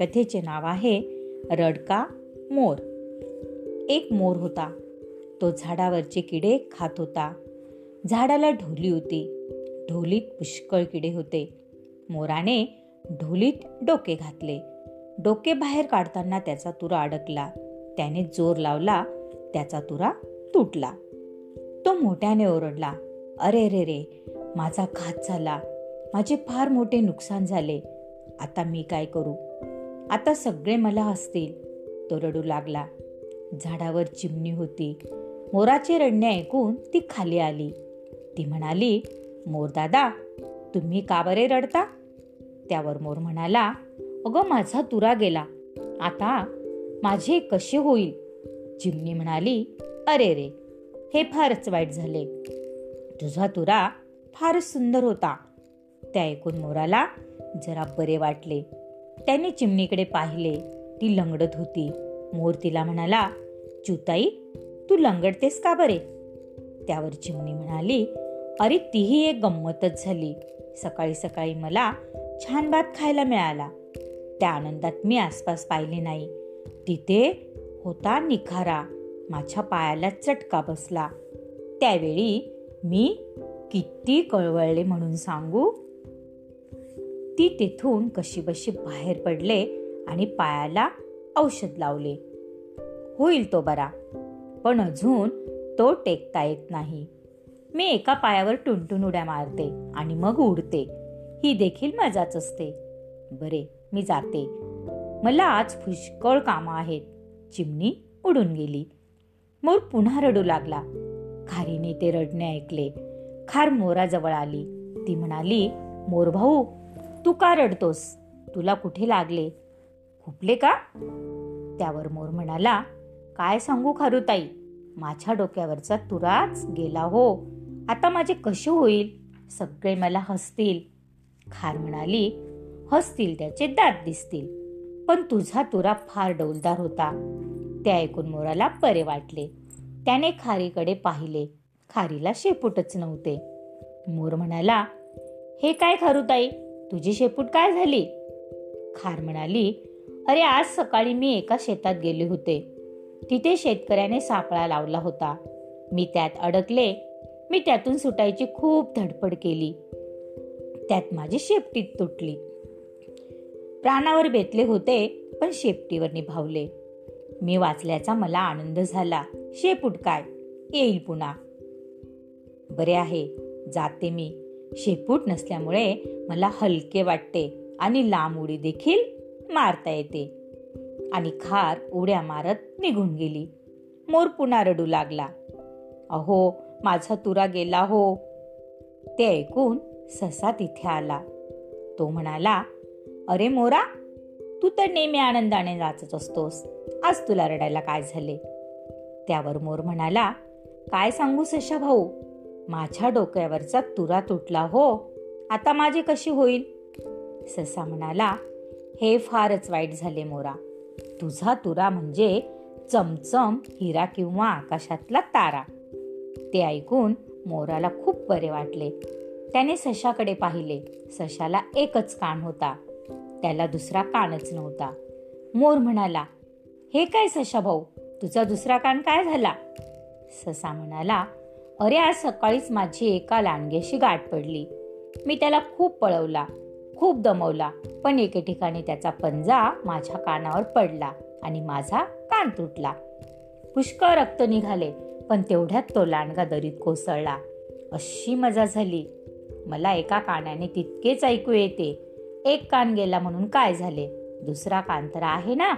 कथेचे नाव आहे रडका मोर. एक मोर होता. तो झाडावरचे किडे खात होता. झाडाला ढोली होती. ढोलीत पुष्कळ किडे होते. मोराने ढोलीत डोके घातले. डोके बाहेर काढताना त्याचा तुरा अडकला. त्याने जोर लावला. त्याचा तुरा तुटला. तो मोठ्याने ओरडला. अरे रे रे माझा घात झाला. माझे फार मोठे नुकसान झाले. आता मी काय करू? आता सगळे मला हसतील. तो रडू लागला. झाडावर चिमणी होती. मोराचे रडणे ऐकून ती खाली आली. ती म्हणाली मोरदादा तुम्ही का बरे रडता? त्यावर मोर म्हणाला अगं माझा तुरा गेला. आता माझे कसे होईल? चिमणी म्हणाली अरे रे हे फारच वाईट झाले. तुझा तुरा फारच सुंदर होता. त्या ऐकून मोराला जरा बरे वाटले. त्याने चिमणीकडे पाहिले. ती लंगडत होती. मोर तिला म्हणाला चुताई तू लंगडतेस का बरे? त्यावर चिमणी म्हणाली अरे तीही एक गंमतच झाली. सकाळी सकाळी मला छान भात खायला मिळाला. त्या आनंदात मी आसपास पाहिले नाही. तिथे होता निखारा. माझ्या पायाला चटका बसला. त्यावेळी मी किती कळवळले म्हणून सांगू? ती तेथून कशीबशी बाहेर पडले आणि पायाला औषध लावले. होईल तो बरा पण अजून तो टेकता येत नाही. मी एका पायावर टुनटुन उड्या मारते आणि मग उडते. ही देखील मजाच असते. बरे मी जाते. मला आज पुष्कळ कामं आहेत. चिमणी उडून गेली. मोर पुन्हा रडू लागला. खारीने ते रडणे ऐकले. खार मोराजवळ आली. ती म्हणाली मोर भाऊ तू का रडतोस. तुला कुठे लागले? खुपले का? त्यावर मोर म्हणाला काय सांगू खारुताई? माझ्या डोक्यावरचा तुराच गेला हो. आता माझे कसे होईल? सगळे मला हसतील. खार म्हणाली हसतील त्याचे दात दिसतील. पण तुझा तुरा फार डौलदार होता. ते ऐकून मोराला बरे वाटले. त्याने खारीकडे पाहिले. खारीला शेपूटच नव्हते. मोर म्हणाला हे काय खारुताई? तुझी शेपूट काय झाली? खार म्हणाली अरे आज सकाळी मी एका शेतात गेले होते. तिथे शेतकऱ्याने सापळा लावला होता. मी त्यात अडकले. मी त्यातून सुटायची खूप धडपड केली. त्यात माझी शेपटीत तुटली. प्राणावर बेतले होते पण शेपटीवर निभावले. मी वाचल्याचा मला आनंद झाला. शेपूट काय? येईल पुन्हा. बरे आहे. जाते मी. शेपूट नसल्यामुळे मला हलके वाटते आणि लांब उडी देखील मारता येते. आणि खार उड्या मारत निघून गेली. मोर पुन्हा रडू लागला. अहो माझा तुरा गेला हो. ते ऐकून ससा तिथे आला. तो म्हणाला अरे मोरा तू तर नेहमी आनंदाने नाचत असतोस. आज तुला रडायला काय झाले? त्यावर मोर म्हणाला काय सांगू सशा भाऊ? माझ्या डोक्यावरचा तुरा तुटला हो. आता माझी कशी होईल? ससा म्हणाला हे फारच वाईट झाले मोरा. तुझा तुरा म्हणजे चमचम हिरा किंवा आकाशातला तारा. ते ऐकून मोराला खूप बरे वाटले. त्याने सशाकडे पाहिले. सशाला एकच कान होता. त्याला दुसरा कानच नव्हता. मोर म्हणाला हे काय सशा भाऊ तुझा दुसरा कान काय झाला? ससा म्हणाला अरे आज सकाळीच माझी एका लांडग्याशी गाठ पडली. मी त्याला खूप पळवला खूप दमवला पण एके ठिकाणी त्याचा पंजा माझ्या कानावर पडला आणि माझा कान तुटला. पुष्कळ रक्त निघाले पण तेवढ्यात तो लांडगा दरीत कोसळला. अशी मजा झाली. मला एका कानाने तितकेच ऐकू येते. एक कान गेला म्हणून काय झाले? दुसरा कान तर आहे ना?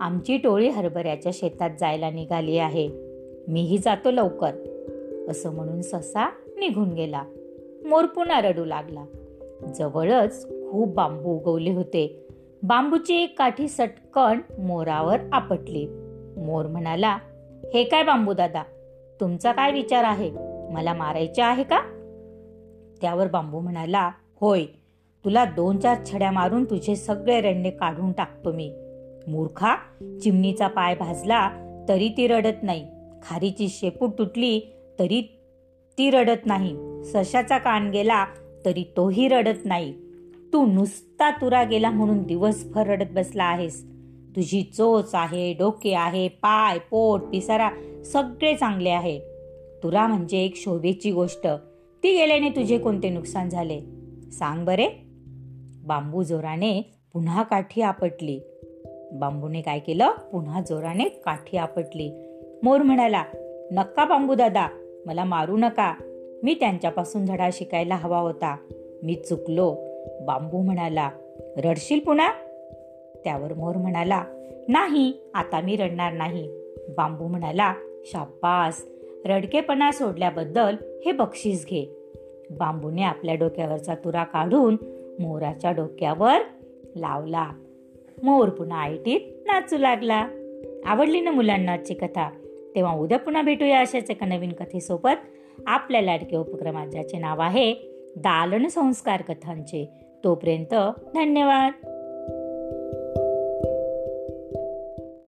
आमची टोळी हरभऱ्याच्या शेतात जायला निघाली आहे. मीही जातो लवकर. असं म्हणून ससा निघून गेला. मोर पुन्हा रडू लागला. जवळच खूप बांबू उगवले होते. बांबूची एक काठी सटकण मोरावर आपटली. मोर म्हणाला हे काय बांबू दादा तुमचा काय विचार आहे? मला मारायचे आहे का? त्यावर बांबू म्हणाला होय तुला दोन चार छड्या मारून तुझे सगळे रंडे काढून टाकतो मी. मूर्खा चिमणीचा पाय भाजला तरी ती रडत नाही. खारीची शेपूट तुटली तरी ती रडत नाही. सशाचा कान गेला तरी तोही रडत नाही. तू नुसता तुरा गेला म्हणून दिवसभर रडत बसला आहेस. तुझी चोच आहे डोके आहे पाय पोट पिसारा सगळे चांगले आहे. तुरा म्हणजे एक शोभेची गोष्ट. ती गेल्याने तुझे कोणते नुकसान झाले? सांग बरे. बांबू जोराने पुन्हा काठी आपटली. बांबूने काय केलं? पुन्हा जोराने काठी आपटली. मोर म्हणाला नक्का बांबू दादा मला मारू नका. मी त्यांच्यापासून धडा शिकायला हवा होता. मी चुकलो. बांबू म्हणाला रडशील पुन्हा त्यावर मोर म्हणाला नाही आता मी रडणार नाही. बांबू म्हणाला शाब्बास रडकेपणा सोडल्याबद्दल हे बक्षीस घे. बांबूने आपल्या डोक्यावरचा तुरा काढून मोराच्या डोक्यावर लावला. मोर पुन्हा आयटीत नाचू लागला. आवडली ना मुलांना आजची कथा? तेव्हा उद्या पुन्हा भेटूया अशाच एका नवीन कथेसोबत. आपल्या लाडक्या उपक्रमात ज्याचे नाव आहे दालन संस्कार कथांचे. तोपर्यंत धन्यवाद.